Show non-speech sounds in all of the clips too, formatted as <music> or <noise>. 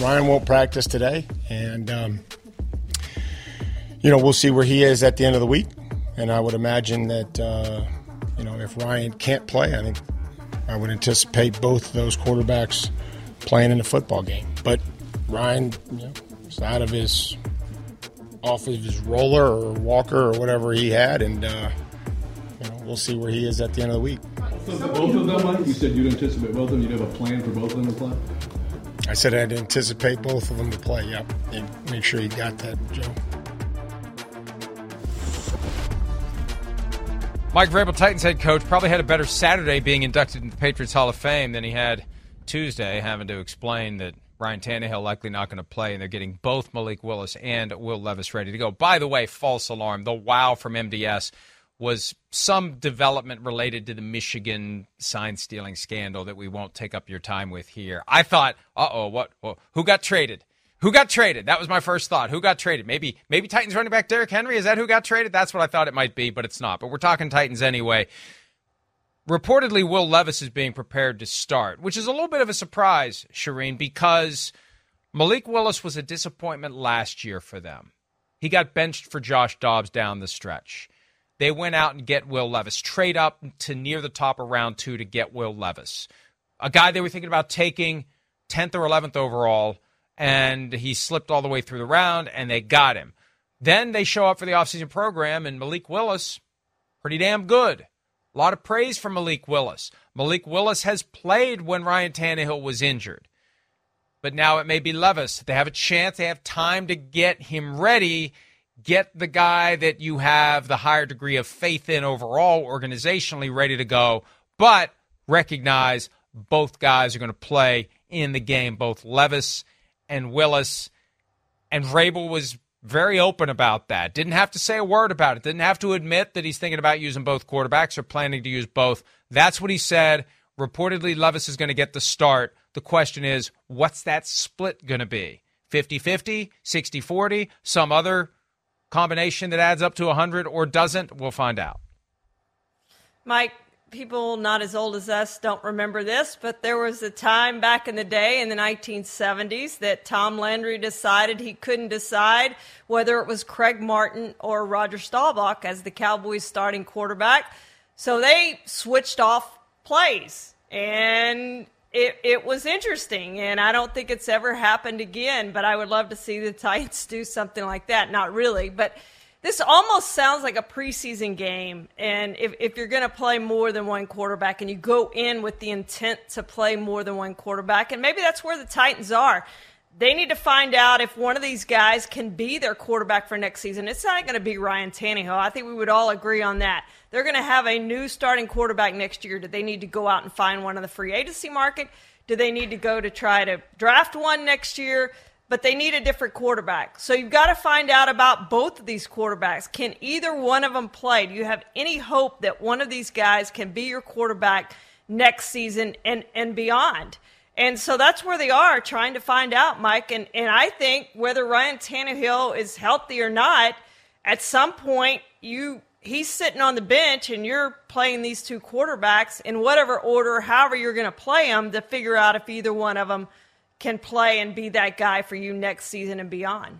Ryan won't practice today, and um, you know we'll see where he is at the end of the week. And I would imagine that uh, you know if Ryan can't play, I think I would anticipate both those quarterbacks playing in the football game. But Ryan you know, is out of his off of his roller or walker or whatever he had, and uh, you know, we'll see where he is at the end of the week. So both of them, you said you'd anticipate both of them. You'd have a plan for both of them to play. I said I'd anticipate both of them to play. Yep, make sure you got that, Joe. Mike Vrabel, Titans head coach, probably had a better Saturday being inducted into the Patriots Hall of Fame than he had Tuesday, having to explain that Ryan Tannehill likely not going to play, and they're getting both Malik Willis and Will Levis ready to go. By the way, false alarm. The wow from MDS was some development related to the Michigan sign stealing scandal that we won't take up your time with here. I thought, uh oh, what? Who got traded? Who got traded? That was my first thought. Who got traded? Maybe maybe Titans running back Derrick Henry. Is that who got traded? That's what I thought it might be, but it's not. But we're talking Titans anyway. Reportedly, Will Levis is being prepared to start, which is a little bit of a surprise, Charean, because Malik Willis was a disappointment last year for them. He got benched for Josh Dobbs down the stretch. They went out and get Will Levis, trade up to near the top of round two to get Will Levis, a guy they were thinking about taking 10th or 11th overall and he slipped all the way through the round, and they got him. Then they show up for the offseason program, and Malik Willis, pretty damn good. A lot of praise for Malik Willis. Malik Willis has played when Ryan Tannehill was injured. But now it may be Levis. They have a chance. They have time to get him ready. Get the guy that you have the higher degree of faith in overall, organizationally, ready to go. But recognize both guys are going to play in the game, both Levis and Willis. And Vrabel was very open about that. Didn't have to say a word about it. Didn't have to admit that he's thinking about using both quarterbacks or planning to use both. That's what he said. Reportedly, Levis is going to get the start. The question is, what's that split going to be? 50 50, 60 40, some other combination that adds up to 100 or doesn't? We'll find out. Mike, people not as old as us don't remember this, but there was a time back in the day in the 1970s that Tom Landry decided he couldn't decide whether it was Craig Morton or Roger Staubach as the Cowboys starting quarterback. So they switched off plays and it, it was interesting, and I don't think it's ever happened again. But I would love to see the <laughs> Titans do something like that. Not really, but this almost sounds like a preseason game. And if, if you're going to play more than one quarterback and you go in with the intent to play more than one quarterback, and maybe that's where the Titans are. They need to find out if one of these guys can be their quarterback for next season. It's not going to be Ryan Tannehill. I think we would all agree on that. They're going to have a new starting quarterback next year. Do they need to go out and find one on the free agency market? Do they need to go to try to draft one next year? but they need a different quarterback. So you've got to find out about both of these quarterbacks. Can either one of them play? Do you have any hope that one of these guys can be your quarterback next season and, and beyond? And so that's where they are trying to find out, Mike. And, and I think whether Ryan Tannehill is healthy or not, at some point you he's sitting on the bench and you're playing these two quarterbacks in whatever order, however you're going to play them to figure out if either one of them – can play and be that guy for you next season and beyond.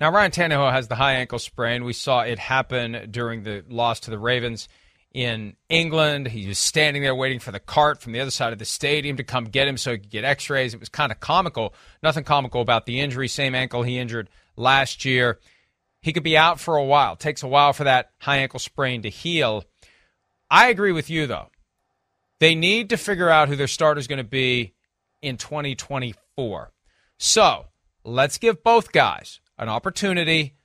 Now, Ryan Tannehill has the high ankle sprain. We saw it happen during the loss to the Ravens in England. He was standing there waiting for the cart from the other side of the stadium to come get him so he could get x rays. It was kind of comical. Nothing comical about the injury. Same ankle he injured last year. He could be out for a while. It takes a while for that high ankle sprain to heal. I agree with you, though. They need to figure out who their starter is going to be in 2024. So let's give both guys an opportunity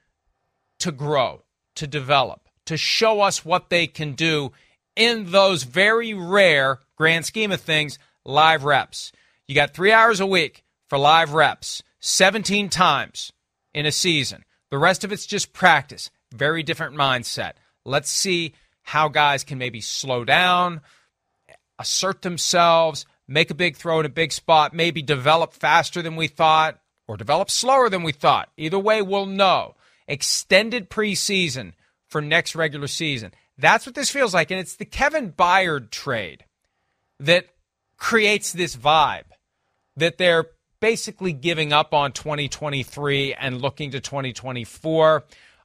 to grow, to develop, to show us what they can do in those very rare, grand scheme of things, live reps. You got three hours a week for live reps, 17 times in a season. The rest of it's just practice. Very different mindset. Let's see how guys can maybe slow down, assert themselves, make a big throw in a big spot, maybe develop faster than we thought or develop slower than we thought. Either way, we'll know. Extended preseason for next regular season. That's what this feels like. And it's the Kevin Byard trade that creates this vibe that they're basically giving up on 2023 and looking to 2024.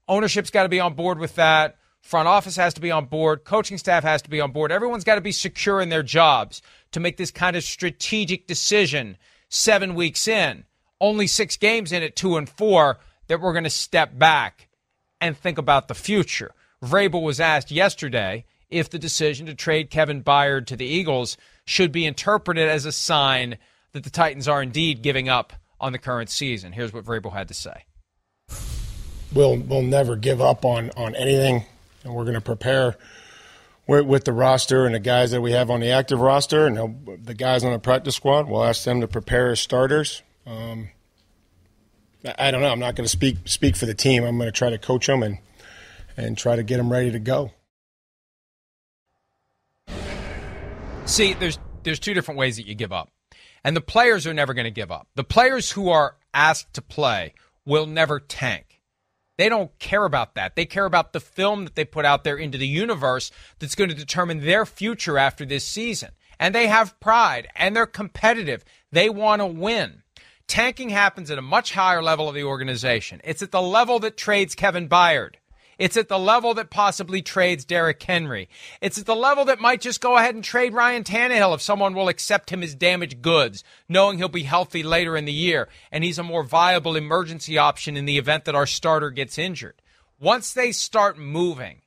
Ownership's got to be on board with that. Front office has to be on board. Coaching staff has to be on board. Everyone's got to be secure in their jobs to make this kind of strategic decision seven weeks in, only six games in at two and four, that we're going to step back and think about the future. Vrabel was asked yesterday if the decision to trade Kevin Byard to the Eagles should be interpreted as a sign that the Titans are indeed giving up on the current season. Here's what Vrabel had to say. We'll we'll never give up on on anything, and we're going to prepare with, with, the roster and the guys that we have on the active roster and the guys on the practice squad. We'll ask them to prepare as starters. Um, I don't know. I'm not going to speak speak for the team. I'm going to try to coach them and and try to get them ready to go. See, there's there's two different ways that you give up. And the players are never going to give up. The players who are asked to play will never tank. They don't care about that. They care about the film that they put out there into the universe that's going to determine their future after this season. And they have pride and they're competitive. They want to win. Tanking happens at a much higher level of the organization. It's at the level that trades Kevin Byard. It's at the level that possibly trades Derrick Henry. It's at the level that might just go ahead and trade Ryan Tannehill if someone will accept him as damaged goods, knowing he'll be healthy later in the year and he's a more viable emergency option in the event that our starter gets injured. Once they start moving,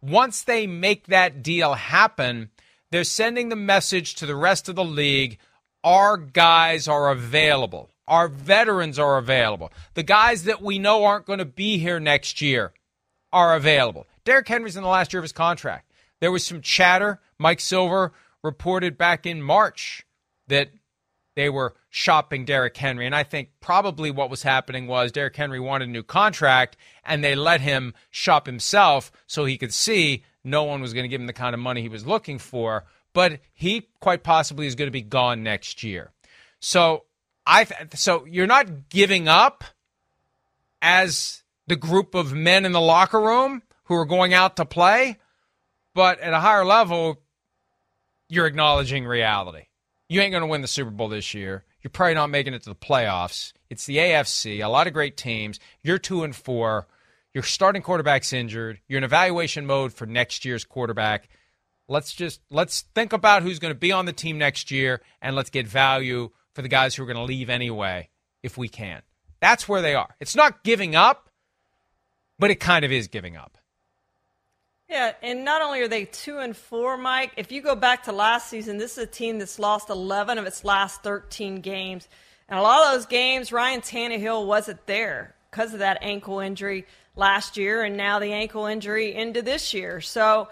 once they make that deal happen, they're sending the message to the rest of the league our guys are available. Our veterans are available. The guys that we know aren't going to be here next year are available. Derrick Henry's in the last year of his contract. There was some chatter. Mike Silver reported back in March that they were shopping Derrick Henry. And I think probably what was happening was Derrick Henry wanted a new contract and they let him shop himself so he could see no one was going to give him the kind of money he was looking for. But he quite possibly is going to be gone next year. So I so you're not giving up as the group of men in the locker room who are going out to play, but at a higher level, you're acknowledging reality. You ain't going to win the Super Bowl this year. You're probably not making it to the playoffs. It's the AFC, a lot of great teams. You're two and four. Your starting quarterback's injured. You're in evaluation mode for next year's quarterback. Let's just let's think about who's going to be on the team next year and let's get value for the guys who are going to leave anyway if we can. That's where they are. It's not giving up but it kind of is giving up. Yeah, and not only are they two and four, Mike. If you go back to last season, this is a team that's lost 11 of its last 13 games, and a lot of those games, Ryan Tannehill wasn't there because of that ankle injury last year, and now the ankle injury into this year. So,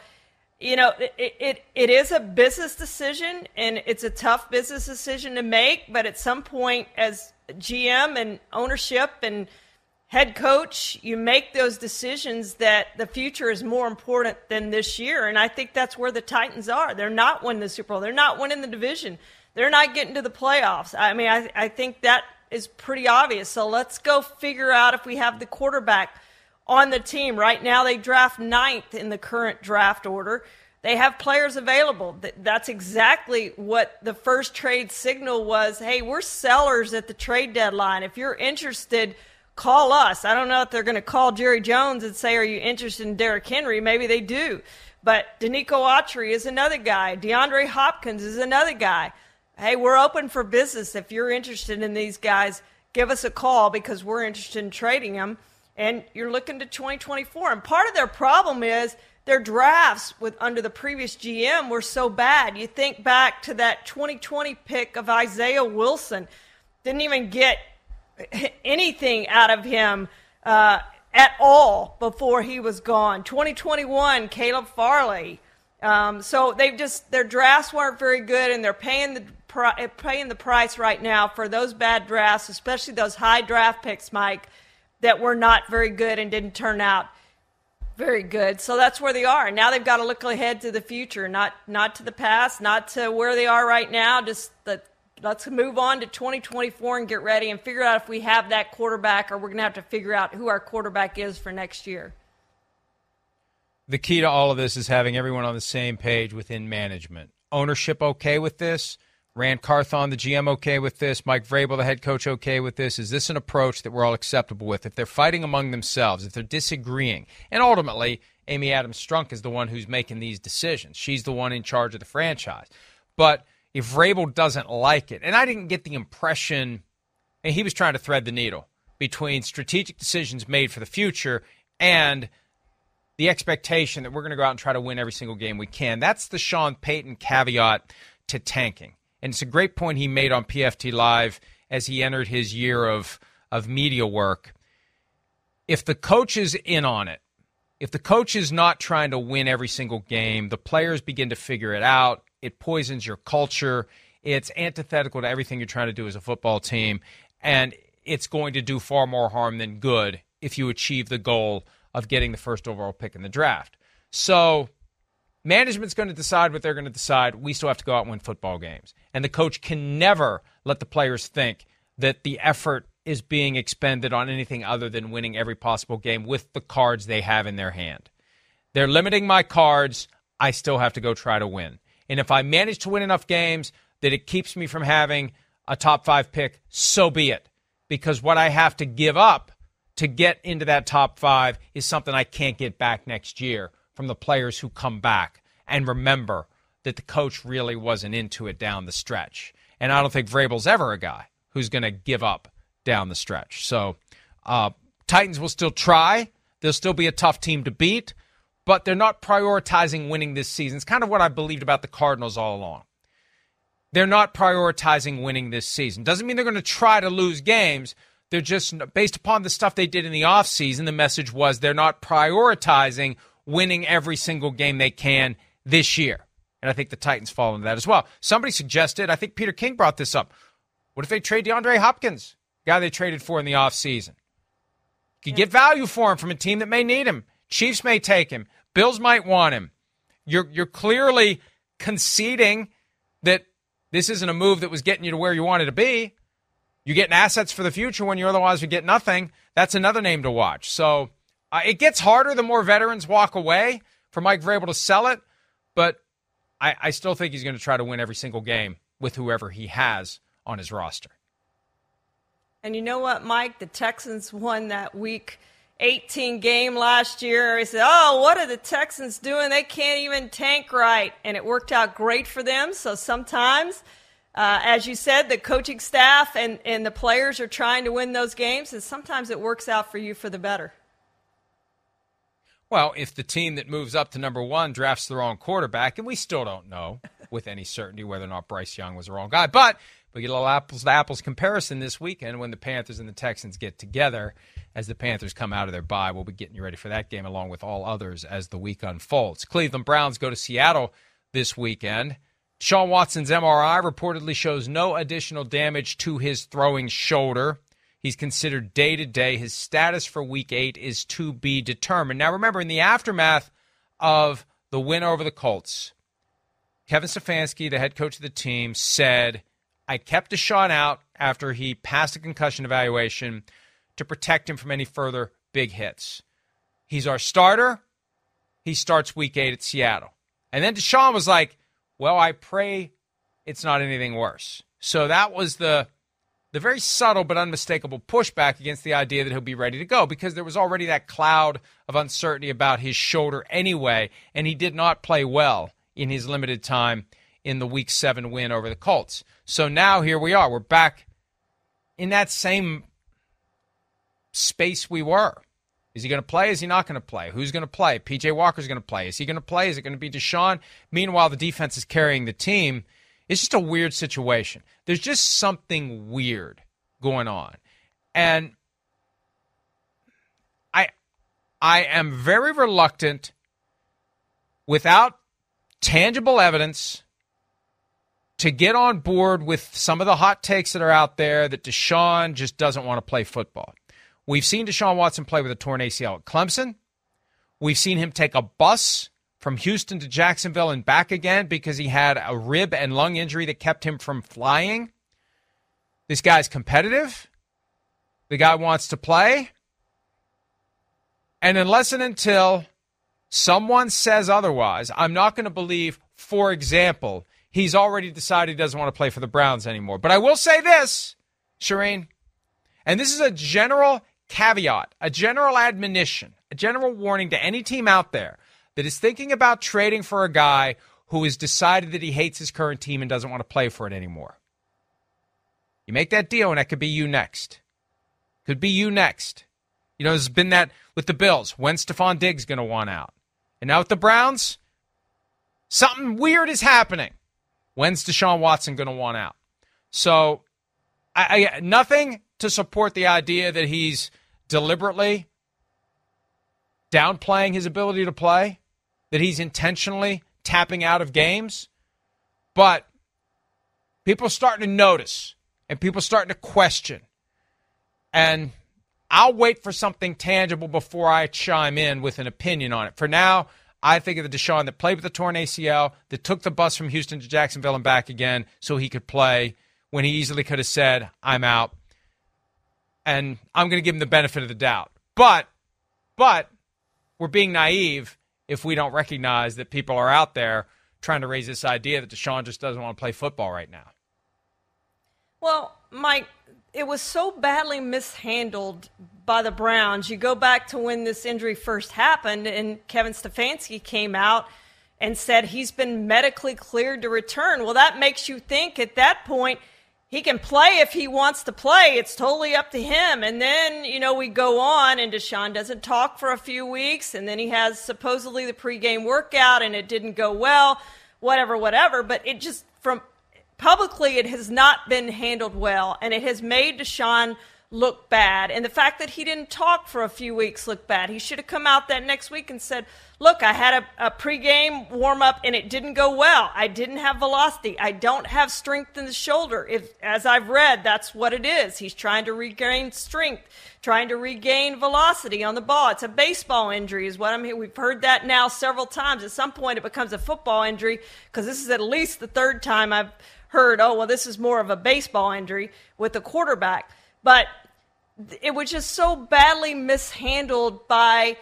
you know, it, it, it is a business decision, and it's a tough business decision to make. But at some point, as GM and ownership and head coach, you make those decisions that the future is more important than this year. And I think that's where the Titans are. They're not winning the Super Bowl, they're not winning the division, they're not getting to the playoffs. I mean, I, I think that is pretty obvious. So let's go figure out if we have the quarterback on the team. Right now, they draft ninth in the current draft order. They have players available. That's exactly what the first trade signal was. Hey, we're sellers at the trade deadline. If you're interested, call us. I don't know if they're going to call Jerry Jones and say, Are you interested in Derrick Henry? Maybe they do. But Denico Autry is another guy. DeAndre Hopkins is another guy. Hey, we're open for business. If you're interested in these guys, give us a call because we're interested in trading them. And you're looking to 2024. And part of their problem is their drafts with under the previous GM were so bad. You think back to that 2020 pick of Isaiah Wilson. Didn't even get <laughs> anything out of him uh, at all before he was gone. 2021, Caleb Farley. Um, so they just their drafts weren't very good, and they're paying the paying the price right now for those bad drafts, especially those high draft picks, Mike, that were not very good and didn't turn out very good. So that's where they are. Now they've got to look ahead to the future, not not to the past, not to where they are right now. Just the let's move on to 2024 and get ready and figure out if we have that quarterback or we're going to have to figure out who our quarterback is for next year. The key to all of this is having everyone on the same page within management. Ownership okay with this? Ran Carthon, the GM, okay with this? Mike Vrabel, the head coach, okay with this? Is this an approach that we're all acceptable with? If they're fighting among themselves, if they're disagreeing, and ultimately, Amy Adams Strunk is the one who's making these decisions. She's the one in charge of the franchise. But if Vrabel doesn't like it, and I didn't get the impression, and he was trying to thread the needle between strategic decisions made for the future and the expectation that we're going to go out and try to win every single game we can. That's the Sean Payton caveat to tanking. And it's a great point he made on PFT Live as he entered his year of, of media work. If the coach is in on it, if the coach is not trying to win every single game, the players begin to figure it out. It poisons your culture. It's antithetical to everything you're trying to do as a football team. And it's going to do far more harm than good if you achieve the goal of getting the first overall pick in the draft. So management's going to decide what they're going to decide. We still have to go out and win football games. And the coach can never let the players think that the effort is being expended on anything other than winning every possible game with the cards they have in their hand. They're limiting my cards. I still have to go try to win. And if I manage to win enough games that it keeps me from having a top five pick, so be it. Because what I have to give up to get into that top five is something I can't get back next year from the players who come back and remember that the coach really wasn't into it down the stretch. And I don't think Vrabel's ever a guy who's going to give up down the stretch. So uh, Titans will still try. They'll still be a tough team to beat, but they're not prioritizing winning this season. It's kind of what I believed about the Cardinals all along. They're not prioritizing winning this season. Doesn't mean they're going to try to lose games, they're just based upon the stuff they did in the offseason, the message was they're not prioritizing winning every single game they can this year. And I think the Titans fall into that as well. Somebody suggested, I think Peter King brought this up. What if they trade DeAndre Hopkins, guy they traded for in the offseason? You yeah. get value for him from a team that may need him. Chiefs may take him. Bills might want him. You're you're clearly conceding that this isn't a move that was getting you to where you wanted to be. You're getting assets for the future when you otherwise would get nothing. That's another name to watch. So uh, it gets harder the more veterans walk away for Mike Vrabel to sell it, but I, I still think he's going to try to win every single game with whoever he has on his roster. And you know what, Mike? The Texans won that week 18 game last year. He said, Oh, what are the Texans doing? They can't even tank right. And it worked out great for them. So sometimes uh, as you said, the coaching staff and, and the players are trying to win those games, and sometimes it works out for you for the better. Well, if the team that moves up to number one drafts the wrong quarterback, and we still don't know with any certainty whether or not Bryce Young was the wrong guy, but we get a little apples to apples comparison this weekend when the Panthers and the Texans get together. As the Panthers come out of their bye, we'll be getting you ready for that game along with all others as the week unfolds. Cleveland Browns go to Seattle this weekend. Sean Watson's MRI reportedly shows no additional damage to his throwing shoulder. He's considered day to day. His status for week eight is to be determined. Now, remember, in the aftermath of the win over the Colts, Kevin Stefanski, the head coach of the team, said, I kept Deshaun out after he passed a concussion evaluation to protect him from any further big hits. He's our starter. He starts week eight at Seattle. And then Deshaun was like, well, I pray it's not anything worse. So that was the the very subtle but unmistakable pushback against the idea that he'll be ready to go because there was already that cloud of uncertainty about his shoulder anyway, and he did not play well in his limited time in the week seven win over the Colts. So now here we are. We're back in that same space we were. Is he going to play? Is he not going to play? Who's going to play? PJ Walker's going to play. Is he going to play? Is it going to be Deshaun? Meanwhile, the defense is carrying the team. It's just a weird situation. There's just something weird going on. And I I am very reluctant without tangible evidence to get on board with some of the hot takes that are out there that Deshaun just doesn't want to play football. We've seen Deshaun Watson play with a torn ACL at Clemson. We've seen him take a bus from Houston to Jacksonville and back again because he had a rib and lung injury that kept him from flying. This guy's competitive. The guy wants to play. And unless and until someone says otherwise, I'm not going to believe, for example, he's already decided he doesn't want to play for the Browns anymore. But I will say this, Charean, and this is a general caveat, a general admonition, a general warning to any team out there that is thinking about trading for a guy who has decided that he hates his current team and doesn't want to play for it anymore. You make that deal, and that could be you next. Could be you next. You know, there's been that with the Bills. When Stefon Diggs going to want out? And now with the Browns, something weird is happening. When's Deshaun Watson going to want out? So, I, I nothing to support the idea that he's deliberately downplaying his ability to play, that he's intentionally tapping out of games. But people starting to notice and people starting to question. And I'll wait for something tangible before I chime in with an opinion on it. For now, I think of the Deshaun that played with the torn ACL, that took the bus from Houston to Jacksonville and back again so he could play when he easily could have said, I'm out. And I'm going to give him the benefit of the doubt. But, but we're being naive if we don't recognize that people are out there trying to raise this idea that Deshaun just doesn't want to play football right now. Well, Mike, it was so badly mishandled by the Browns. You go back to when this injury first happened, and Kevin Stefanski came out and said he's been medically cleared to return. Well, that makes you think at that point he can play if he wants to play. It's totally up to him. And then, you know, we go on, and Deshaun doesn't talk for a few weeks, and then he has supposedly the pregame workout, and it didn't go well, whatever, whatever. But it just, from publicly, it has not been handled well, and it has made Deshaun look bad. And the fact that he didn't talk for a few weeks looked bad. He should have come out that next week and said, Look, I had a, a pregame warm up and it didn't go well. I didn't have velocity. I don't have strength in the shoulder. If, as I've read, that's what it is. He's trying to regain strength, trying to regain velocity on the ball. It's a baseball injury, is what I'm here. We've heard that now several times. At some point, it becomes a football injury because this is at least the third time I've heard, oh, well, this is more of a baseball injury with the quarterback. But it was just so badly mishandled by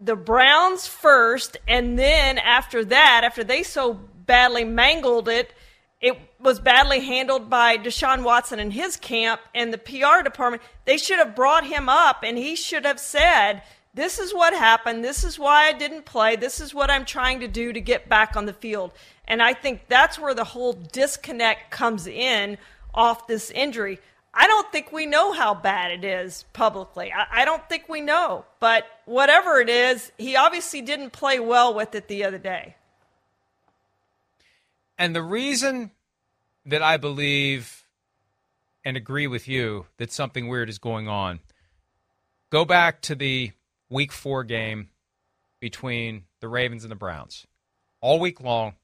the Browns first, and then after that, after they so badly mangled it, it was badly handled by Deshaun Watson and his camp and the PR department. They should have brought him up, and he should have said, This is what happened. This is why I didn't play. This is what I'm trying to do to get back on the field. And I think that's where the whole disconnect comes in off this injury. I don't think we know how bad it is publicly. I, I, don't think we know. But whatever it is, he obviously didn't play well with it the other day. And the reason that I believe and agree with you that something weird is going on, go back to the week four game between the Ravens and the Browns. All week long,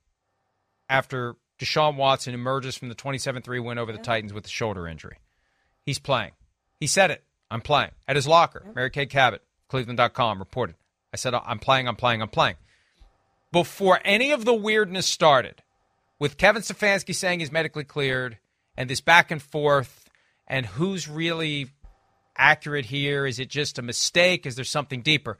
after Deshaun Watson emerges from the 27 3 win over the Titans with a shoulder injury. He's playing. He said it. I'm playing. At his locker, Mary Kay Cabot, Cleveland.com, reported. I said, I'm playing, I'm playing, I'm playing. Before any of the weirdness started, with Kevin Stefanski saying he's medically cleared and this back and forth and who's really accurate here? Is it just a mistake? Is there something deeper?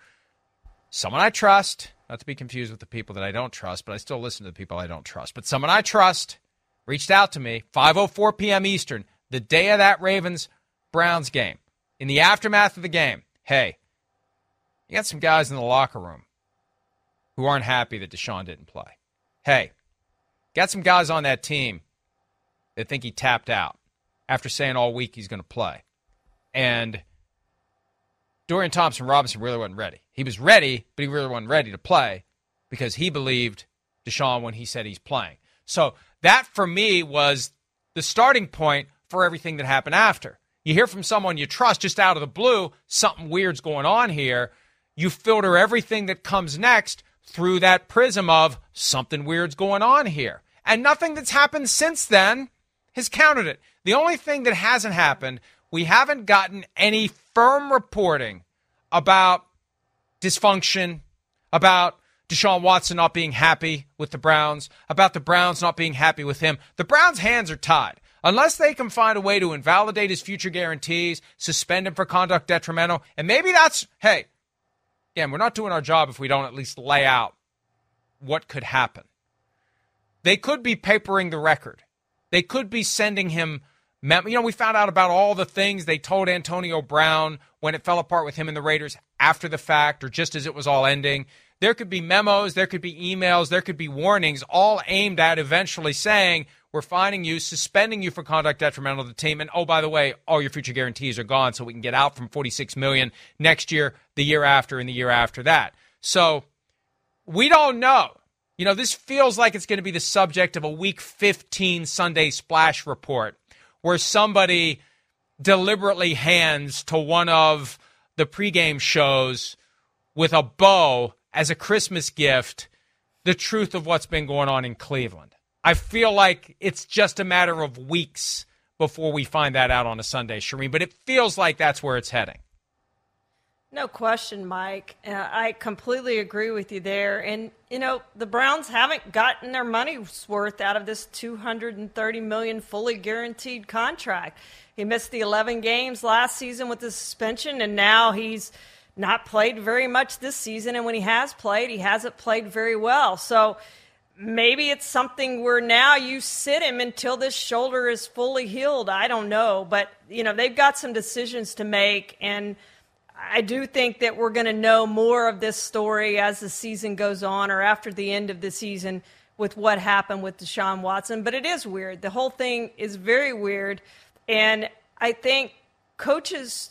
Someone I trust, not to be confused with the people that I don't trust, but I still listen to the people I don't trust. But someone I trust reached out to me, 5:04 p.m. Eastern, the day of that Ravens Browns game, in the aftermath of the game, hey, you got some guys in the locker room who aren't happy that Deshaun didn't play. Hey, got some guys on that team that think he tapped out after saying all week he's going to play. And Dorian Thompson Robinson really wasn't ready. He was ready, but he really wasn't ready to play because he believed Deshaun when he said he's playing. So that for me was the starting point for everything that happened after. You hear from someone you trust just out of the blue, something weird's going on here. You filter everything that comes next through that prism of something weird's going on here. And nothing that's happened since then has countered it. The only thing that hasn't happened, we haven't gotten any firm reporting about dysfunction, about Deshaun Watson not being happy with the Browns, about the Browns not being happy with him. The Browns' hands are tied. Unless they can find a way to invalidate his future guarantees, suspend him for conduct detrimental, and maybe that's, hey, again, we're not doing our job if we don't at least lay out what could happen. They could be papering the record. They could be sending him. You know, we found out about all the things they told Antonio Brown when it fell apart with him and the Raiders after the fact or just as it was all ending. There could be memos, there could be emails, there could be warnings, all aimed at eventually saying, we're fining you, suspending you for conduct detrimental to the team, and oh, by the way, all your future guarantees are gone, so we can get out from 46 million next year, the year after, and the year after that. So we don't know. You know, this feels like it's going to be the subject of a Week 15 Sunday splash report, where somebody deliberately hands to one of the pregame shows with a bow as a Christmas gift the truth of what's been going on in Cleveland. I feel like it's just a matter of weeks before we find that out on a Sunday, Charean, but it feels like that's where it's heading. No question, Mike. Uh, I completely agree with you there. And, you know, the Browns haven't gotten their money's worth out of this 230 million fully guaranteed contract. He missed the 11 games last season with the suspension, and now he's not played very much this season. And when he has played, he hasn't played very well. So maybe it's something where now you sit him until this shoulder is fully healed. I don't know. But, you know, they've got some decisions to make. And, I do think that we're going to know more of this story as the season goes on or after the end of the season with what happened with Deshaun Watson. But it is weird. The whole thing is very weird. And I think coaches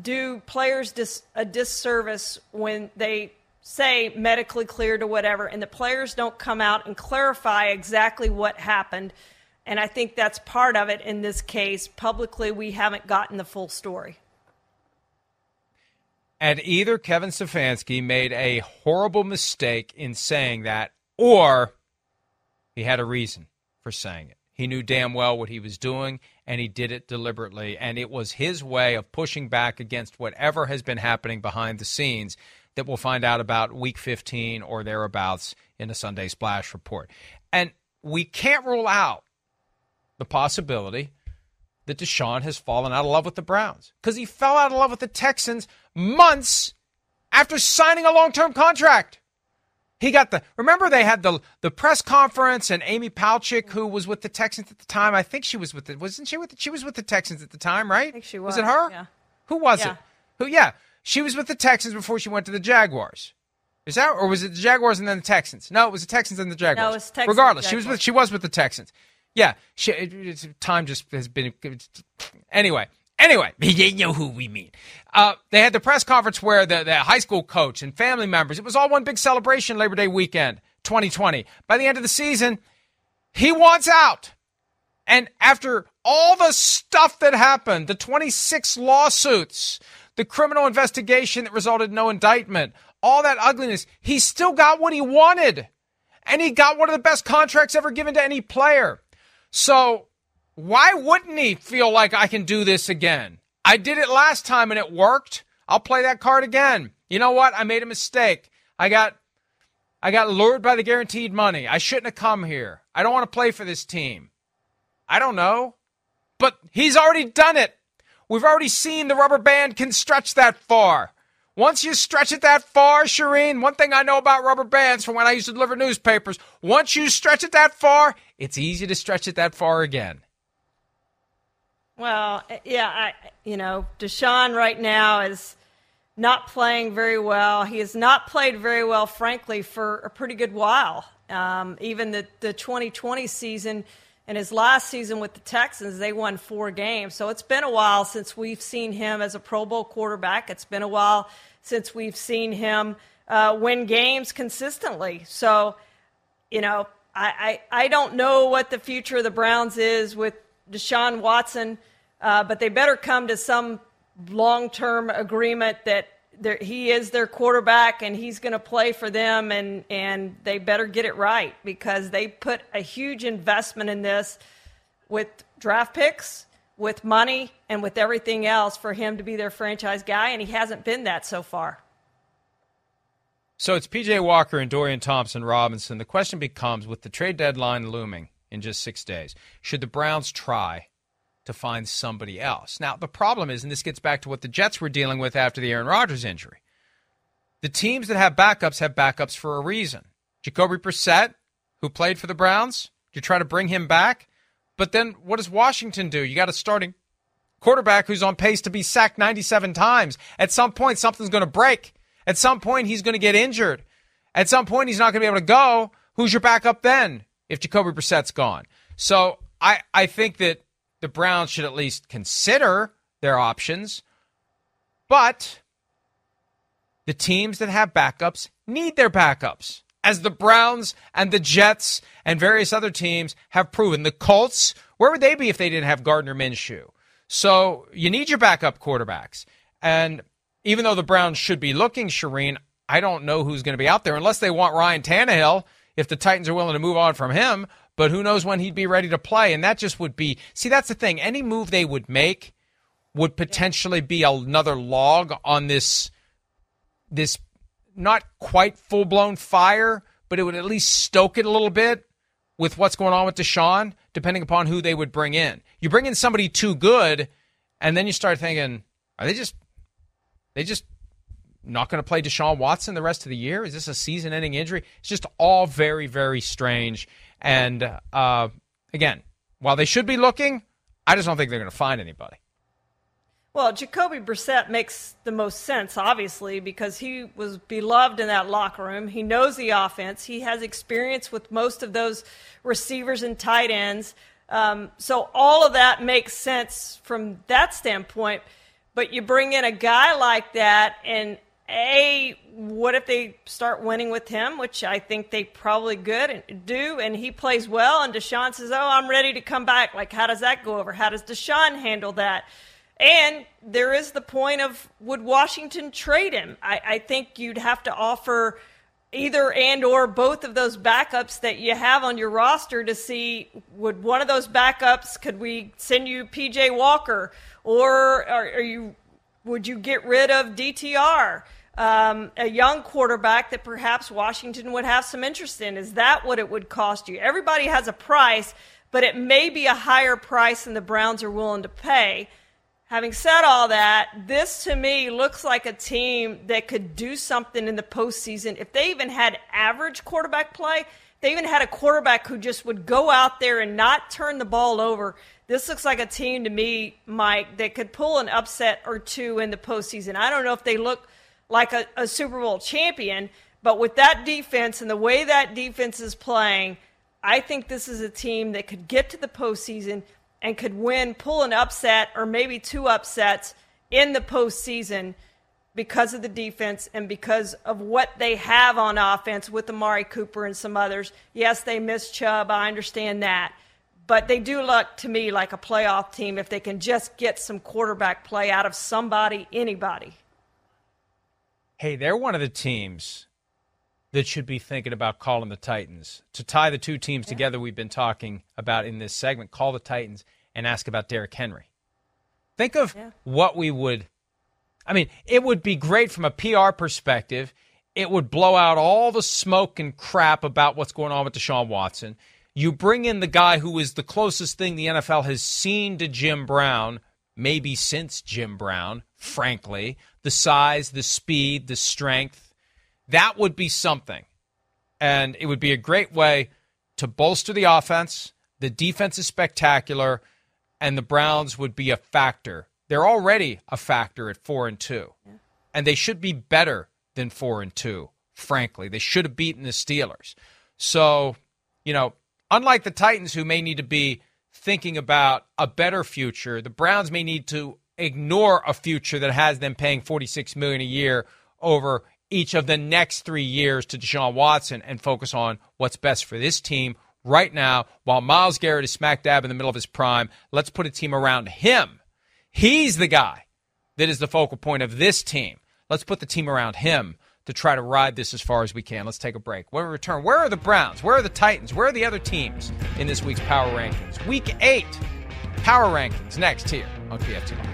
do players dis- a disservice when they say medically cleared or whatever, and the players don't come out and clarify exactly what happened. And I think that's part of it in this case. Publicly, we haven't gotten the full story. And either Kevin Stefanski made a horrible mistake in saying that, or he had a reason for saying it. He knew damn well what he was doing, and he did it deliberately. And it was his way of pushing back against whatever has been happening behind the scenes that we'll find out about week 15 or thereabouts in the Sunday Splash report. And we can't rule out the possibility that Deshaun has fallen out of love with the Browns because he fell out of love with the Texans months after signing a long term contract. He got the remember they had the the press conference and Amy Palcic, who was with the Texans at the time. I think she was with the wasn't she with the, she was with the Texans at the time, right? I think she was. Was it her? Yeah. Who was yeah. it? Who? Yeah, she was with the Texans before she went to the Jaguars. Is that or was it the Jaguars and then the Texans? No, it was the Texans and the Jaguars. No, it was Texans. Regardless, she was with she was with the Texans. Yeah, she, time just has been. Anyway, anyway, <laughs> you know who we mean. Uh, they had the press conference where the, the high school coach and family members. It was all one big celebration. Labor Day weekend, 2020. By the end of the season, he wants out. And after all the stuff that happened, the 26 lawsuits, the criminal investigation that resulted in no indictment, all that ugliness, he still got what he wanted. And he got one of the best contracts ever given to any player. So why wouldn't he feel like I can do this again? I did it last time and it worked. I'll play that card again. You know what? I made a mistake. I got I got lured by the guaranteed money. I shouldn't have come here. I don't want to play for this team. I don't know. But he's already done it. We've already seen the rubber band can stretch that far. Once you stretch it that far, Charean, one thing I know about rubber bands from when I used to deliver newspapers, once you stretch it that far, it's easy to stretch it that far again. Well, yeah, I, you know, Deshaun right now is not playing very well. He has not played very well, frankly, for a pretty good while. Um, even the, the 2020 season and his last season with the Texans, they won four games. So it's been a while since we've seen him as a Pro Bowl quarterback. It's been a while since we've seen him uh, win games consistently. So, you know, I, I, I, don't know what the future of the Browns is with Deshaun Watson, uh, but they better come to some long term agreement that he is their quarterback and he's going to play for them, and, and they better get it right because they put a huge investment in this with draft picks, with money, and with everything else for him to be their franchise guy, and he hasn't been that so far. So it's PJ Walker and Dorian Thompson Robinson. The question becomes with the trade deadline looming in just six days, should the Browns try to find somebody else? Now, the problem is, and this gets back to what the Jets were dealing with after the Aaron Rodgers injury, the teams that have backups have backups for a reason. Jacoby Brissett who played for the Browns. You try to bring him back. But then what does Washington do? You got a starting quarterback who's on pace to be sacked 97 times. At some point, something's going to break. At some point, he's going to get injured. At some point, he's not going to be able to go. Who's your backup then if Jacoby Brissett's gone? So I, I think that the Browns should at least consider their options. But the teams that have backups need their backups, as the Browns and the Jets and various other teams have proven. The Colts, where would they be if they didn't have Gardner Minshew? So you need your backup quarterbacks. And even though the Browns should be looking, Charean, I don't know who's going to be out there unless they want Ryan Tannehill, if the Titans are willing to move on from him. But who knows when he'd be ready to play. And that just would be see, that's the thing. Any move they would make would potentially be another log on this this not quite full blown fire, but it would at least stoke it a little bit with what's going on with Deshaun, depending upon who they would bring in. You bring in somebody too good, and then you start thinking, are they just they just not going to play Deshaun Watson the rest of the year? Is this a season ending injury? It's just all very, very strange. And uh, again, while they should be looking, I just don't think they're going to find anybody. Well, Jacoby Brissett makes the most sense, obviously, because he was beloved in that locker room. He knows the offense. He has experience with most of those receivers and tight ends. Um, so all of that makes sense from that standpoint. But you bring in a guy like that, and a what if they start winning with him, which I think they probably good and do, and he plays well, and Deshaun says, "Oh, I'm ready to come back." Like, how does that go over? How does Deshaun handle that? And there is the point of would Washington trade him? I, I, think you'd have to offer either and or both of those backups that you have on your roster to see would one of those backups could we send you PJ Walker or are, are you would you get rid of DTR? Um, a young quarterback that perhaps Washington would have some interest in. Is that what it would cost you? Everybody has a price, but it may be a higher price than the Browns are willing to pay. Having said all that, this to me looks like a team that could do something in the postseason. If they even had average quarterback play, they even had a quarterback who just would go out there and not turn the ball over. This looks like a team to me, Mike, that could pull an upset or two in the postseason. I don't know if they look like a, a Super Bowl champion, but with that defense and the way that defense is playing, I think this is a team that could get to the postseason and could win, pull an upset or maybe two upsets in the postseason because of the defense and because of what they have on offense with Amari Cooper and some others. Yes, they miss Chubb. I understand that. But they do look to me like a playoff team if they can just get some quarterback play out of somebody, anybody. Hey, they're one of the teams that should be thinking about calling the Titans. To tie the two teams yeah. together, we've been talking about in this segment, call the Titans and ask about Derrick Henry. Think of yeah. what we would. I mean, it would be great from a PR perspective. It would blow out all the smoke and crap about what's going on with Deshaun Watson. You bring in the guy who is the closest thing the NFL has seen to Jim Brown, maybe since Jim Brown, frankly. The size, the speed, the strength that would be something. And it would be a great way to bolster the offense. The defense is spectacular, and the Browns would be a factor. They're already a factor at four and two. And they should be better than four and two, frankly. They should have beaten the Steelers. So, you know, unlike the Titans who may need to be thinking about a better future, the Browns may need to ignore a future that has them paying 46 million a year over each of the next three years to Deshaun Watson and focus on what's best for this team right now while Myles Garrett is smack dab in the middle of his prime. Let's put a team around him. He's the guy that is the focal point of this team. Let's put the team around him to try to ride this as far as we can. Let's take a break. When we return, where are the Browns? Where are the Titans? Where are the other teams in this week's Power Rankings? Week eight, Power Rankings next here on PFT Live.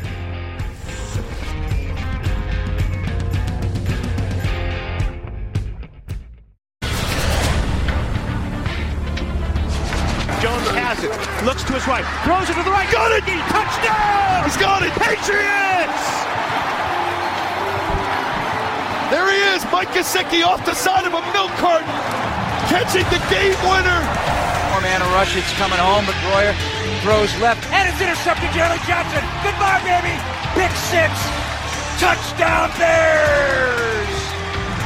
Looks to his right. Throws it to the right. Got it! Touchdown! He's got it! Patriots! There he is, Mike Gesicki off the side of a milk carton. catching the game winner. Four man rush, it's coming home, but Hoyer throws left, and it's intercepted. Jerry Johnson, goodbye, baby. Pick six, touchdown Bears!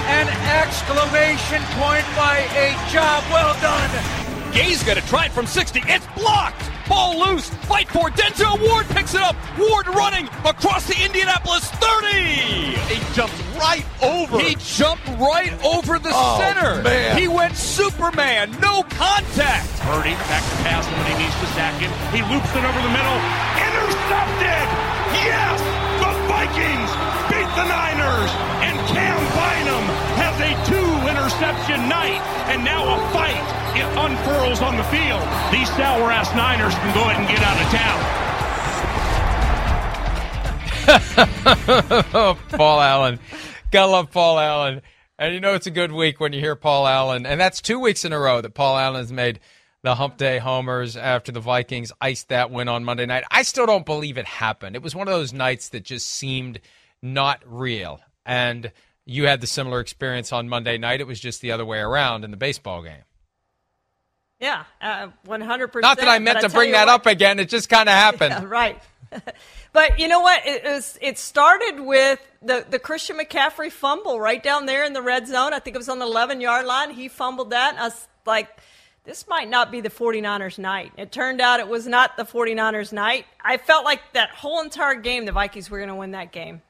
An exclamation point by a job well done. Gay's gonna try it from 60. It's blocked. Ball loose. Fight for it. Denzel Ward picks it up. Ward running across the Indianapolis 30. He jumps right over. He jumped right over the Oh, center. man. He went Superman. No contact. Purdy back to pass when he needs to sack it. He loops it over the middle. Intercepted! Yes! The Vikings beat the Niners! And Cam Bynum has a two interception night. And now a fight it unfurls on the field. These sour ass Niners can go ahead and get out of town. <laughs> Paul Allen. Gotta love Paul Allen. And you know it's a good week when you hear Paul Allen. And that's two weeks in a row that Paul Allen has made the hump day homers after the Vikings iced that win on Monday night. I still don't believe it happened. It was one of those nights that just seemed not real. And you had the similar experience on Monday night. It was just the other way around in the baseball game. Yeah, uh, 100%. Not that I meant to tell bring that what- up again. It just kind of <laughs> happened. Yeah, right. <laughs> but you know what? It was. It started with the the Christian McCaffrey fumble right down there in the red zone. I think it was on the 11 yard line. He fumbled that. And I was like, this might not be the 49ers night. It turned out it was not the 49ers night. I felt like that whole entire game, the Vikings were going to win that game.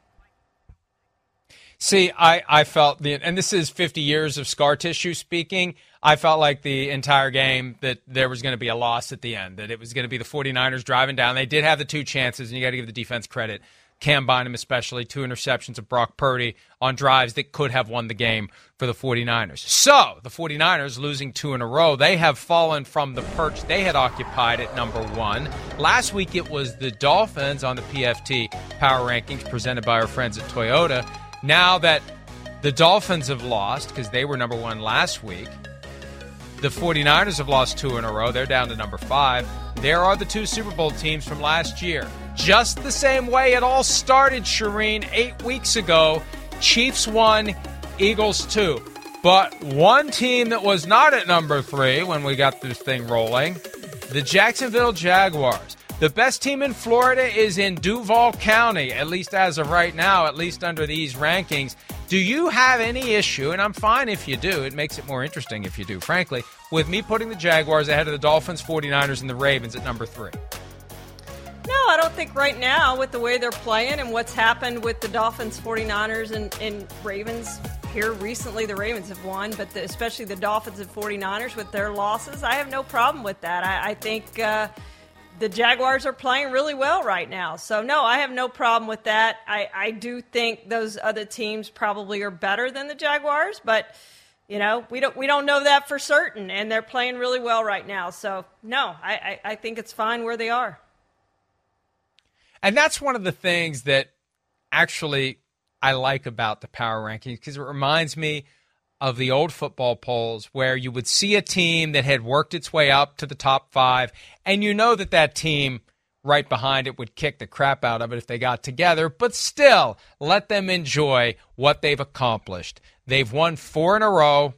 See, I, I felt the, and this is 50 years of scar tissue speaking. I felt like the entire game that there was going to be a loss at the end, that it was going to be the 49ers driving down. They did have the two chances, and you got to give the defense credit. Cam Bynum, especially, two interceptions of Brock Purdy on drives that could have won the game for the 49ers. So, the 49ers losing two in a row, they have fallen from the perch they had occupied at number one. Last week, it was the Dolphins on the PFT Power Rankings presented by our friends at Toyota. Now that the Dolphins have lost because they were number one last week, the 49ers have lost two in a row. They're down to number five. There are the two Super Bowl teams from last year. Just the same way it all started, Charean, eight weeks ago. Chiefs won, Eagles two. But one team that was not at number three when we got this thing rolling the Jacksonville Jaguars. The best team in Florida is in Duval County, at least as of right now, at least under these rankings. Do you have any issue, and I'm fine if you do, it makes it more interesting if you do, frankly, with me putting the Jaguars ahead of the Dolphins, 49ers, and the Ravens at number three? No, I don't think right now, with the way they're playing and what's happened with the Dolphins, 49ers, and, and Ravens here recently, the Ravens have won, but the, especially the Dolphins and 49ers with their losses, I have no problem with that. I, I think uh, the Jaguars are playing really well right now. So, no, I have no problem with that. I, I do think those other teams probably are better than the Jaguars, but. You know, we don't we don't know that for certain, and they're playing really well right now. So no, I, I, I think it's fine where they are. And that's one of the things that actually I like about the power rankings because it reminds me of the old football polls where you would see a team that had worked its way up to the top five, and you know that that team right behind it would kick the crap out of it if they got together, but still let them enjoy what they've accomplished. They've won four in a row.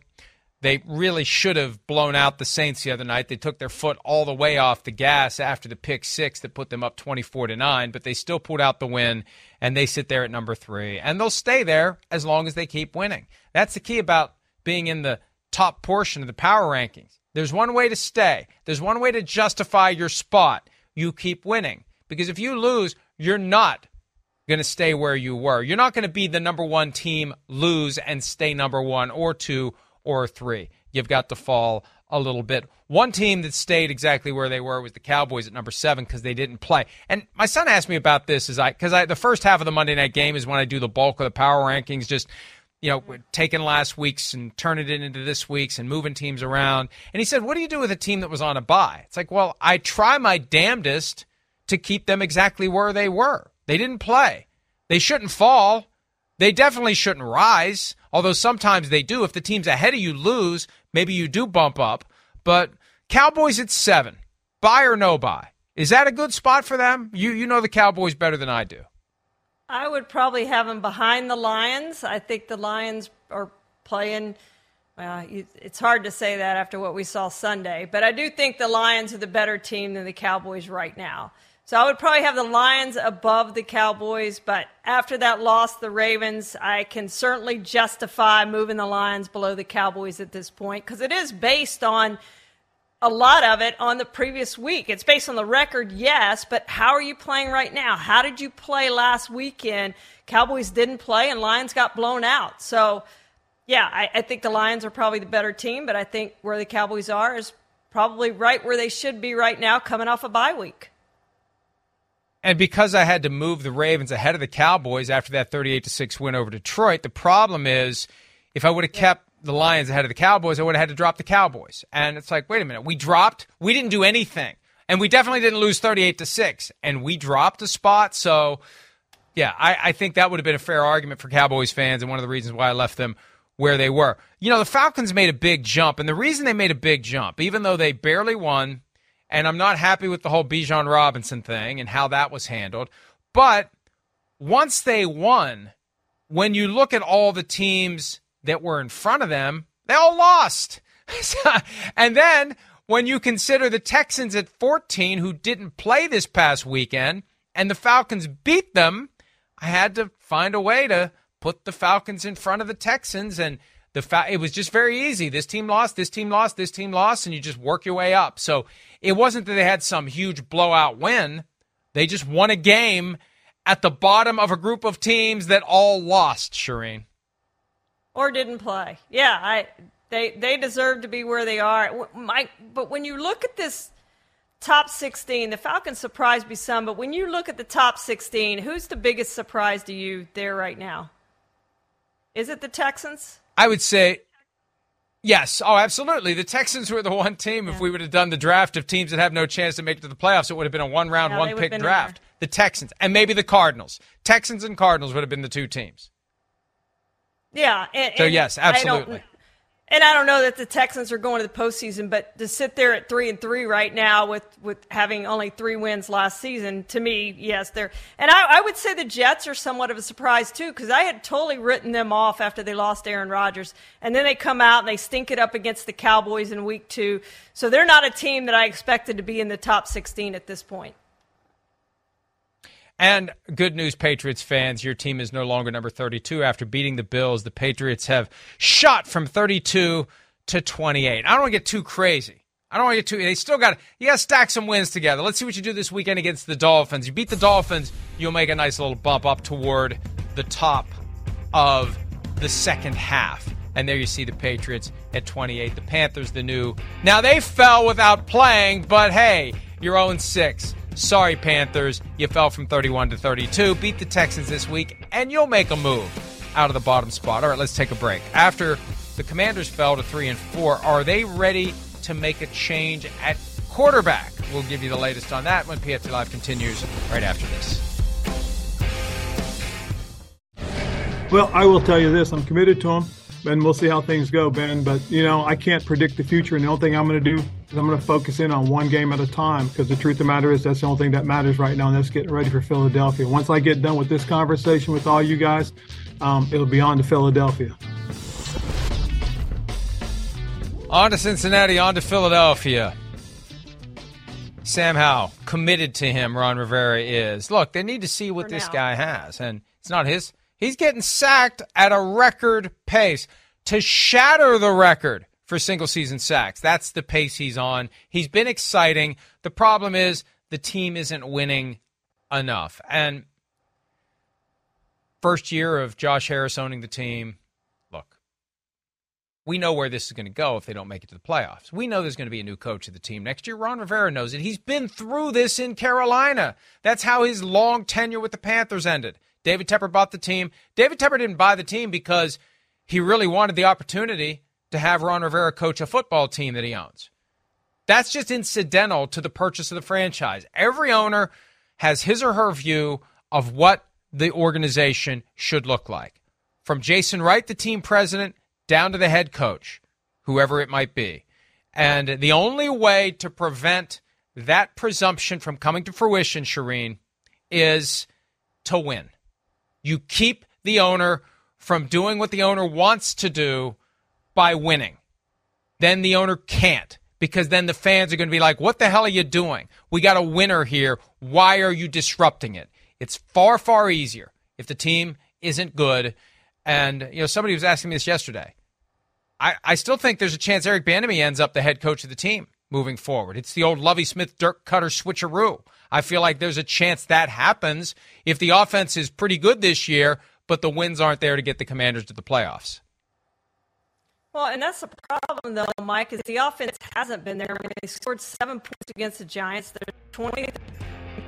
They really should have blown out the Saints the other night. They took their foot all the way off the gas after the pick six that put them up 24 to 9, but they still pulled out the win and they sit there at number 3 and they'll stay there as long as they keep winning. That's the key about being in the top portion of the power rankings. There's one way to stay. There's one way to justify your spot. You keep winning. Because if you lose, you're not going to stay where you were. You're not going to be the number one team, lose, and stay number one or two or three. You've got to fall a little bit. One team that stayed exactly where they were was the Cowboys at number seven because they didn't play. And my son asked me about this as I because I the first half of the Monday night game is when I do the bulk of the power rankings. Just you know, taking last week's and turning it into this week's and moving teams around. And he said, "What do you do with a team that was on a bye?" It's like, well, I try my damnedest to keep them exactly where they were. They didn't play. They shouldn't fall. They definitely shouldn't rise, although sometimes they do. If the team's ahead of you lose, maybe you do bump up. But Cowboys at seven, bye or no bye. Is that a good spot for them? You you know the Cowboys better than I do. I would probably have them behind the Lions. I think the Lions are playing Well, it's hard to say that after what we saw Sunday, but I do think the Lions are the better team than the Cowboys right now. So I would probably have the Lions above the Cowboys, but after that loss, the Ravens, I can certainly justify moving the Lions below the Cowboys at this point because it is based on a lot of it on the previous week. It's based on the record, yes, but how are you playing right now? How did you play last weekend? Cowboys didn't play and Lions got blown out. So yeah, I, I think the Lions are probably the better team, but I think where the Cowboys are is probably right where they should be right now, coming off a bye week. And because I had to move the Ravens ahead of the Cowboys after that 38 to 6 win over Detroit, the problem is if I would have kept the Lions ahead of the Cowboys, I would have had to drop the Cowboys. And it's like, wait a minute, we dropped, we didn't do anything. And we definitely didn't lose 38 to 6. And we dropped a spot. So, yeah, I, I think that would have been a fair argument for Cowboys fans and one of the reasons why I left them where they were. You know, the Falcons made a big jump, and the reason they made a big jump, even though they barely won, and I'm not happy with the whole Bijan Robinson thing and how that was handled, but once they won, when you look at all the teams that were in front of them, they all lost. <laughs> and then when you consider the Texans at 14, who didn't play this past weekend, and the Falcons beat them, I had to find a way to put the Falcons in front of the Texans and the fa- it was just very easy. This team lost, this team lost, this team lost and you just work your way up. So it wasn't that they had some huge blowout win. They just won a game at the bottom of a group of teams that all lost, Charean. Or didn't play. Yeah, I they they deserve to be where they are. Mike, but when you look at this top 16, the Falcons surprised me some, but when you look at the top 16, who's the biggest surprise to you there right now? Is it the Texans? I would say yes. Oh, absolutely. The Texans were the one team. Yeah. If we would have done the draft of teams that have no chance to make it to the playoffs, it would have been a one round, one pick draft. The Texans and maybe the Cardinals. Texans and Cardinals would have been the two teams. Yeah. And, so yes, absolutely. And I don't know that the Texans are going to the postseason, but to sit there at three and three right now with, with having only three wins last season, to me, yes, they're. And I, I would say the Jets are somewhat of a surprise too, because I had totally written them off after they lost Aaron Rodgers, and then they come out and they stink it up against the Cowboys in Week Two. So they're not a team that I expected to be in the top 16 at this point. And good news, Patriots fans, your team is no longer number 32 after beating the Bills. The Patriots have shot from 32 to 28. I don't want to get too crazy. I don't want to get too. They still got. You got to stack some wins together. Let's see what you do this weekend against the Dolphins. You beat the Dolphins, you'll make a nice little bump up toward the top of the second half. And there you see the Patriots at 28. The Panthers, the new. Now they fell without playing, but hey, you're 0 6. Sorry, Panthers. You fell from 31 to 32. Beat the Texans this week, and you'll make a move out of the bottom spot. All right, let's take a break. After the Commanders fell to 3 and 4, are they ready to make a change at quarterback? We'll give you the latest on that when PFT Live continues right after this. Well, I will tell you this I'm committed to them and we'll see how things go, Ben. But you know, I can't predict the future, and the only thing I'm going to do I'm going to focus in on one game at a time because the truth of the matter is that's the only thing that matters right now, and that's getting ready for Philadelphia. Once I get done with this conversation with all you guys, um, it'll be on to Philadelphia. On to Cincinnati, on to Philadelphia. Sam Howell committed to him. Ron Rivera is. Look, they need to see what this guy has, and it's not his He's getting sacked at a record pace to shatter the record for single season sacks. That's the pace he's on. He's been exciting. The problem is the team isn't winning enough. And first year of Josh Harris owning the team, look, we know where this is going to go if they don't make it to the playoffs. We know there's going to be a new coach of the team next year. Ron Rivera knows it. He's been through this in Carolina. That's how his long tenure with the Panthers ended. David Tepper bought the team. David Tepper didn't buy the team because he really wanted the opportunity to have Ron Rivera coach a football team that he owns. That's just incidental to the purchase of the franchise. Every owner has his or her view of what the organization should look like. From Jason Wright, the team president, down to the head coach, whoever it might be. And the only way to prevent that presumption from coming to fruition, Charean, is to win. You keep the owner from doing what the owner wants to do by winning, then the owner can't because then the fans are going to be like, what the hell are you doing? We got a winner here. Why are you disrupting it? It's far, far easier if the team isn't good. And, you know, somebody was asking me this yesterday. I, I still think there's a chance Eric Bieniemy ends up the head coach of the team moving forward. It's the old Lovie Smith, Dirk Koetter switcheroo. I feel like there's a chance that happens if the offense is pretty good this year, but the wins aren't there to get the Commanders to the playoffs. Well, and that's the problem, though, Mike, is the offense hasn't been there. They scored seven points against the Giants. They're 20,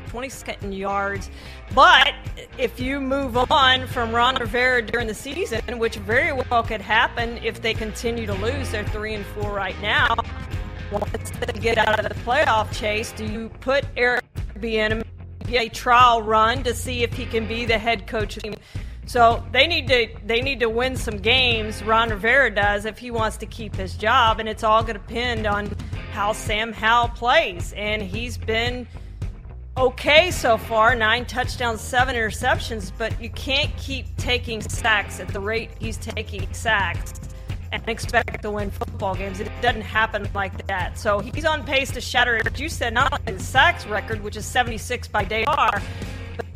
22nd yards. But if you move on from Ron Rivera during the season, which very well could happen if they continue to lose, they're three and four right now. Once they get out of the playoff chase, do you put Eric Bieniemy a trial run to see if he can be the head coach? So they need to they need to win some games. Ron Rivera does if he wants to keep his job, and it's all going to depend on how Sam Howell plays. And he's been okay so far nine touchdowns, seven interceptions, but you can't keep taking sacks at the rate he's taking sacks and expect to win football games. It doesn't happen like that. So he's on pace to shatter, as you said, not only the sacks record, which is 76 by Dar,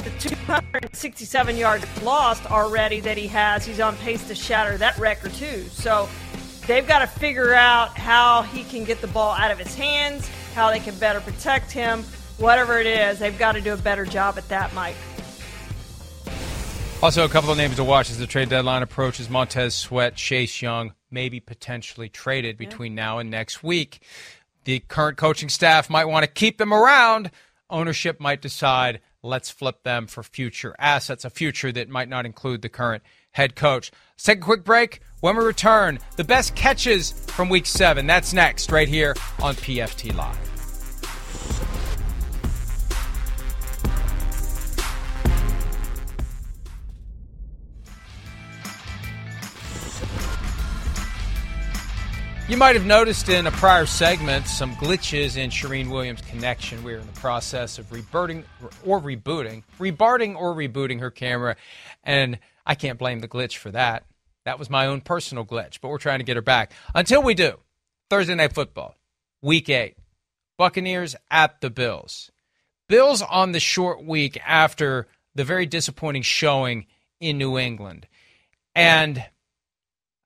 the 267 yards lost already that he has. He's on pace to shatter that record, too. So they've got to figure out how he can get the ball out of his hands, how they can better protect him whatever it is, they've got to do a better job at that, Mike. Also, a couple of names to watch as the trade deadline approaches. Montez Sweat, Chase Young, maybe potentially traded between yeah. now and next week. The current coaching staff might want to keep them around. Ownership might decide, let's flip them for future assets, a future that might not include the current head coach. Let's take a quick break. When we return, the best catches from week seven. That's next, right here on PFT Live. You might have noticed in a prior segment some glitches in Charean Williams' connection. We're in the process of rebooting or rebooting, rebarting or rebooting her camera, and I can't blame the glitch for that. That was my own personal glitch, but we're trying to get her back. Until we do, Thursday Night Football, Week 8, Buccaneers at the Bills. Bills on the short week after the very disappointing showing in New England. And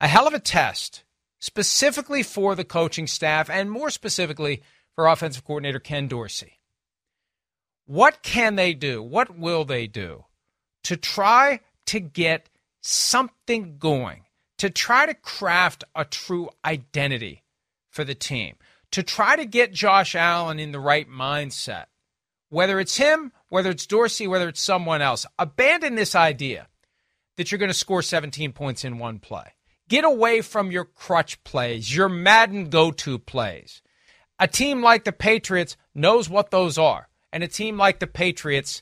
a hell of a test specifically for the coaching staff and more specifically for offensive coordinator Ken Dorsey. What can they do? What will they do to try to get something going, to try to craft a true identity for the team, to try to get Josh Allen in the right mindset? Whether it's him, whether it's Dorsey, whether it's someone else, abandon this idea that you're going to score 17 points in one play. Get away from your crutch plays, your Madden go to plays. A team like the Patriots knows what those are, and a team like the Patriots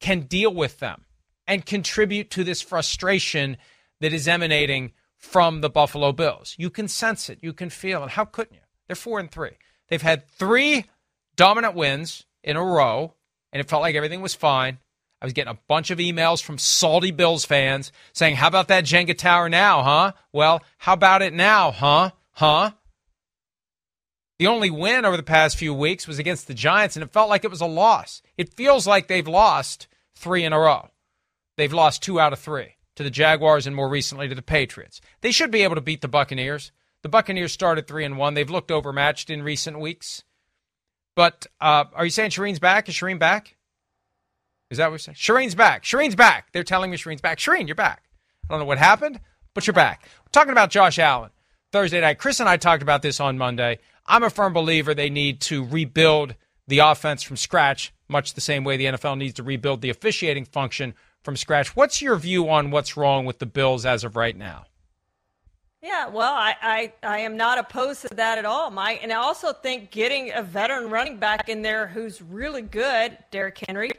can deal with them and contribute to this frustration that is emanating from the Buffalo Bills. You can sense it, you can feel it. How couldn't you? They're four and three. They've had three dominant wins in a row, and it felt like everything was fine. I was getting a bunch of emails from salty Bills fans saying, How about that Jenga Tower now, huh? Well, how about it now, huh? Huh? The only win over the past few weeks was against the Giants, and it felt like it was a loss. It feels like they've lost three in a row. They've lost two out of three to the Jaguars and more recently to the Patriots. They should be able to beat the Buccaneers. The Buccaneers started three and one. They've looked overmatched in recent weeks. But uh, are you saying Charean's back? Is Charean back? Is that what you're saying? Charean's back. Charean's back. They're telling me Charean's back. Charean, you're back. I don't know what happened, but you're back. We're talking about Josh Allen Thursday night. Chris and I talked about this on Monday. I'm a firm believer they need to rebuild the offense from scratch, much the same way the NFL needs to rebuild the officiating function from scratch. What's your view on what's wrong with the Bills as of right now? Yeah, well, I, I, I am not opposed to that at all, Mike. And I also think getting a veteran running back in there who's really good, Derrick Henry,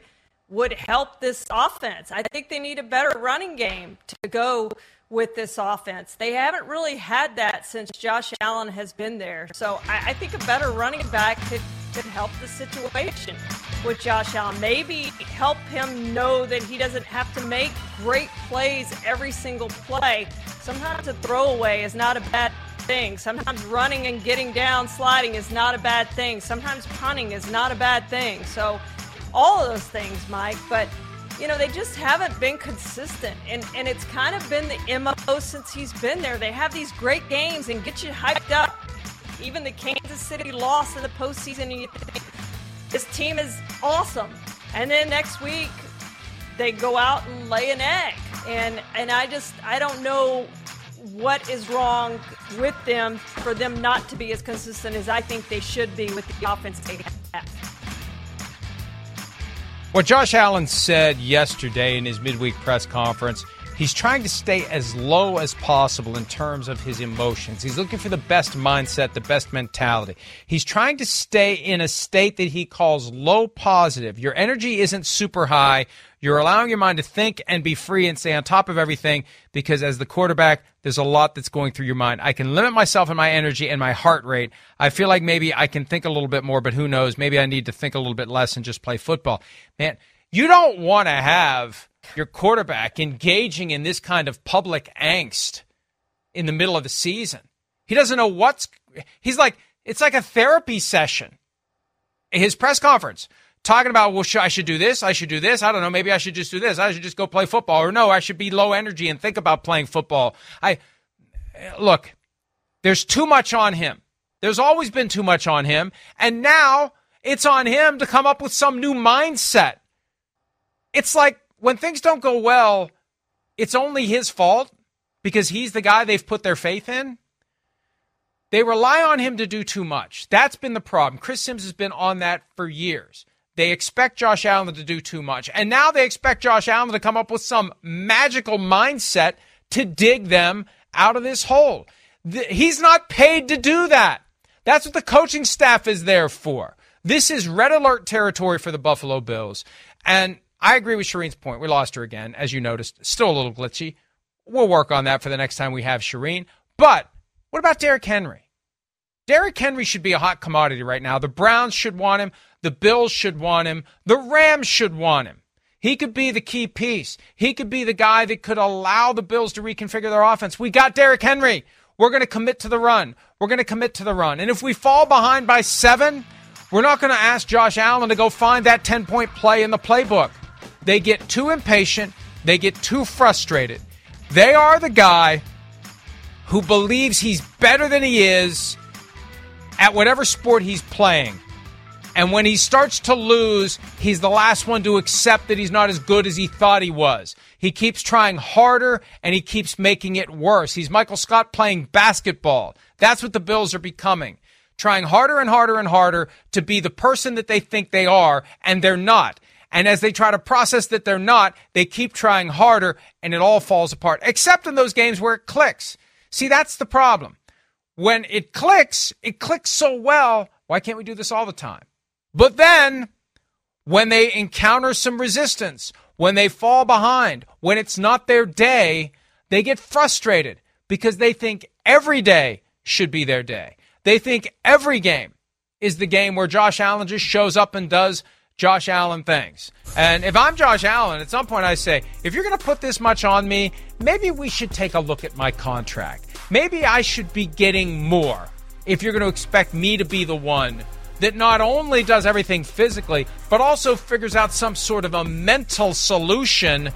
would help this offense. I think they need a better running game to go with this offense. They haven't really had that since Josh Allen has been there. So I, I think a better running back could, could help the situation with Josh Allen. Maybe help him know that he doesn't have to make great plays every single play. Sometimes a throwaway is not a bad thing. Sometimes running and getting down, sliding is not a bad thing. Sometimes punting is not a bad thing. So, all of those things, Mike, but you know, they just haven't been consistent. And, and it's kind of been the MO since he's been there. They have these great games and get you hyped up. Even the Kansas City loss in the postseason, and you think this team is awesome. And then next week, they go out and lay an egg. And, and I just, I don't know what is wrong with them for them not to be as consistent as I think they should be with the offense they have. What Josh Allen said yesterday in his midweek press conference, he's trying to stay as low as possible in terms of his emotions. He's looking for the best mindset, the best mentality. He's trying to stay in a state that he calls low positive. Your energy isn't super high. You're allowing your mind to think and be free and stay on top of everything because as the quarterback, there's a lot that's going through your mind. I can limit myself and my energy and my heart rate. I feel like maybe I can think a little bit more, but who knows? Maybe I need to think a little bit less and just play football. Man, you don't want to have your quarterback engaging in this kind of public angst in the middle of the season. He doesn't know what's, he's like, it's like a therapy session. His press conference talking about, well, I should do this. I should do this. I don't know. Maybe I should just do this. I should just go play football. Or no, I should be low energy and think about playing football. I look, there's too much on him. There's always been too much on him. And now it's on him to come up with some new mindset. It's like when things don't go well, it's only his fault because he's the guy they've put their faith in. They rely on him to do too much. That's been the problem. Chris Sims has been on that for years. They expect Josh Allen to do too much. And now they expect Josh Allen to come up with some magical mindset to dig them out of this hole. He's not paid to do that. That's what the coaching staff is there for. This is red alert territory for the Buffalo Bills. And I agree with Charean's point. We lost her again, as you noticed. Still a little glitchy. We'll work on that for the next time we have Charean. But what about Derrick Henry? Derrick Henry should be a hot commodity right now. The Browns should want him. The Bills should want him. The Rams should want him. He could be the key piece. He could be the guy that could allow the Bills to reconfigure their offense. We got Derrick Henry. We're going to commit to the run. We're going to commit to the run. And if we fall behind by seven, we're not going to ask Josh Allen to go find that 10 point play in the playbook. They get too impatient. They get too frustrated. They are the guy who believes he's better than he is at whatever sport he's playing. And when he starts to lose, he's the last one to accept that he's not as good as he thought he was. He keeps trying harder and he keeps making it worse. He's Michael Scott playing basketball. That's what the Bills are becoming. Trying harder and harder and harder to be the person that they think they are, and they're not. And as they try to process that they're not, they keep trying harder and it all falls apart, except in those games where it clicks. See, that's the problem. When it clicks, it clicks so well. Why can't we do this all the time? But then, when they encounter some resistance, when they fall behind, when it's not their day, they get frustrated because they think every day should be their day. They think every game is the game where Josh Allen just shows up and does Josh Allen things. And if I'm Josh Allen, at some point I say, if you're going to put this much on me, maybe we should take a look at my contract. Maybe I should be getting more if you're going to expect me to be the one that not only does everything physically, but also figures out some sort of a mental solution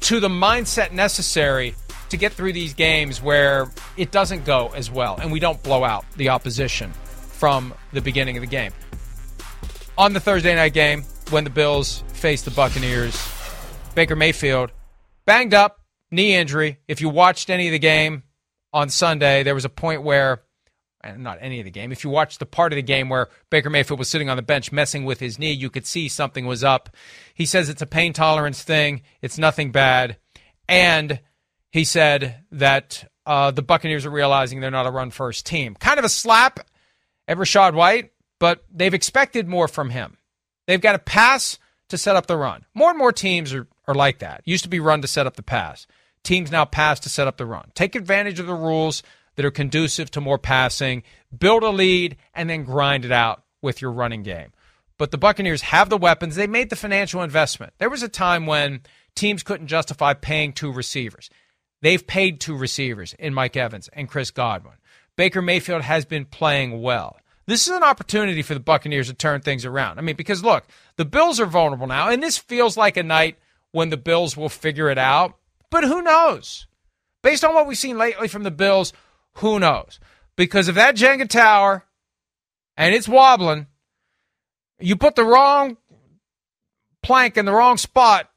to the mindset necessary to get through these games where it doesn't go as well and we don't blow out the opposition from the beginning of the game. On the Thursday night game, when the Bills faced the Buccaneers, Baker Mayfield banged up, knee injury. If you watched any of the game on Sunday, there was a point where not any of the game. If you watched the part of the game where Baker Mayfield was sitting on the bench messing with his knee, you could see something was up. He says it's a pain tolerance thing, it's nothing bad. And he said that uh, the Buccaneers are realizing they're not a run first team. Kind of a slap at Rachaad White, but they've expected more from him. They've got to pass to set up the run. More and more teams are, are like that. Used to be run to set up the pass. Teams now pass to set up the run. Take advantage of the rules that are conducive to more passing, build a lead, and then grind it out with your running game. But the Buccaneers have the weapons. They made the financial investment. There was a time when teams couldn't justify paying two receivers. They've paid two receivers in Mike Evans and Chris Godwin. Baker Mayfield has been playing well. This is an opportunity for the Buccaneers to turn things around. I mean, because look, the Bills are vulnerable now, and this feels like a night when the Bills will figure it out. But who knows? Based on what we've seen lately from the Bills, who knows? Because if that Jenga tower and it's wobbling, you put the wrong plank in the wrong spot,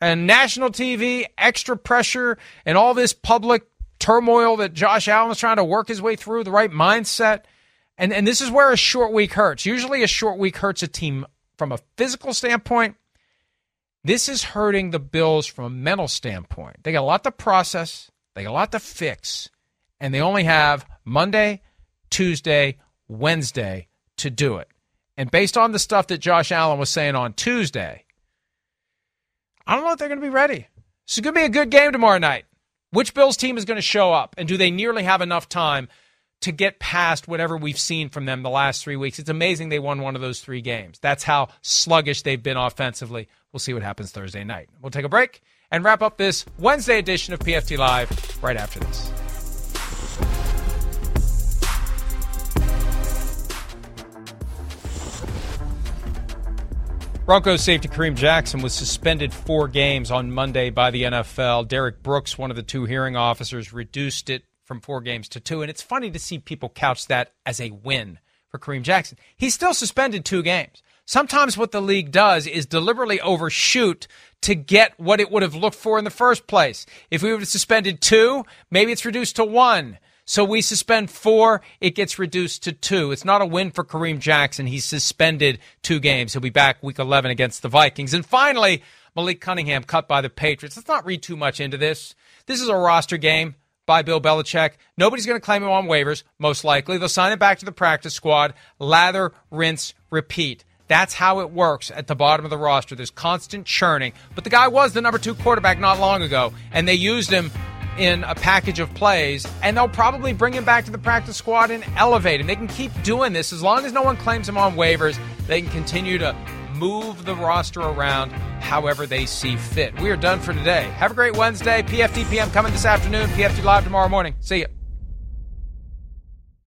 and national TV, extra pressure, and all this public turmoil that Josh Allen is trying to work his way through, the right mindset – and and this is where a short week hurts. Usually a short week hurts a team from a physical standpoint. This is hurting the Bills from a mental standpoint. They got a lot to process, they got a lot to fix, and they only have Monday, Tuesday, Wednesday to do it. And based on the stuff that Josh Allen was saying on Tuesday, I don't know if they're going to be ready. Is going to be a good game tomorrow night. Which Bills team is going to show up? And do they nearly have enough time to get past whatever we've seen from them the last three weeks. It's amazing they won one of those three games. That's how sluggish they've been offensively. We'll see what happens Thursday night. We'll take a break and wrap up this Wednesday edition of PFT Live right after this. Broncos safety Kareem Jackson was suspended four games on Monday by the NFL. Derrick Brooks, one of the two hearing officers, reduced it from four games to two. And it's funny to see people couch that as a win for Kareem Jackson. He's still suspended two games. Sometimes what the league does is deliberately overshoot to get what it would have looked for in the first place. If we would have suspended two, maybe it's reduced to one. So we suspend four, it gets reduced to two. It's not a win for Kareem Jackson. He's suspended two games. He'll be back week 11 against the Vikings. And finally, Malik Cunningham cut by the Patriots. Let's not read too much into this. This is a roster game by Bill Belichick. Nobody's going to claim him on waivers, most likely. They'll sign him back to the practice squad. Lather, rinse, repeat. That's how it works at the bottom of the roster. There's constant churning. But the guy was the number two quarterback not long ago, and they used him in a package of plays, and they'll probably bring him back to the practice squad and elevate him. They can keep doing this as long as no one claims him on waivers. They can continue to move the roster around however they see fit. We are done for today. Have a great Wednesday. PFT PM coming this afternoon. PFT Live tomorrow morning. See you.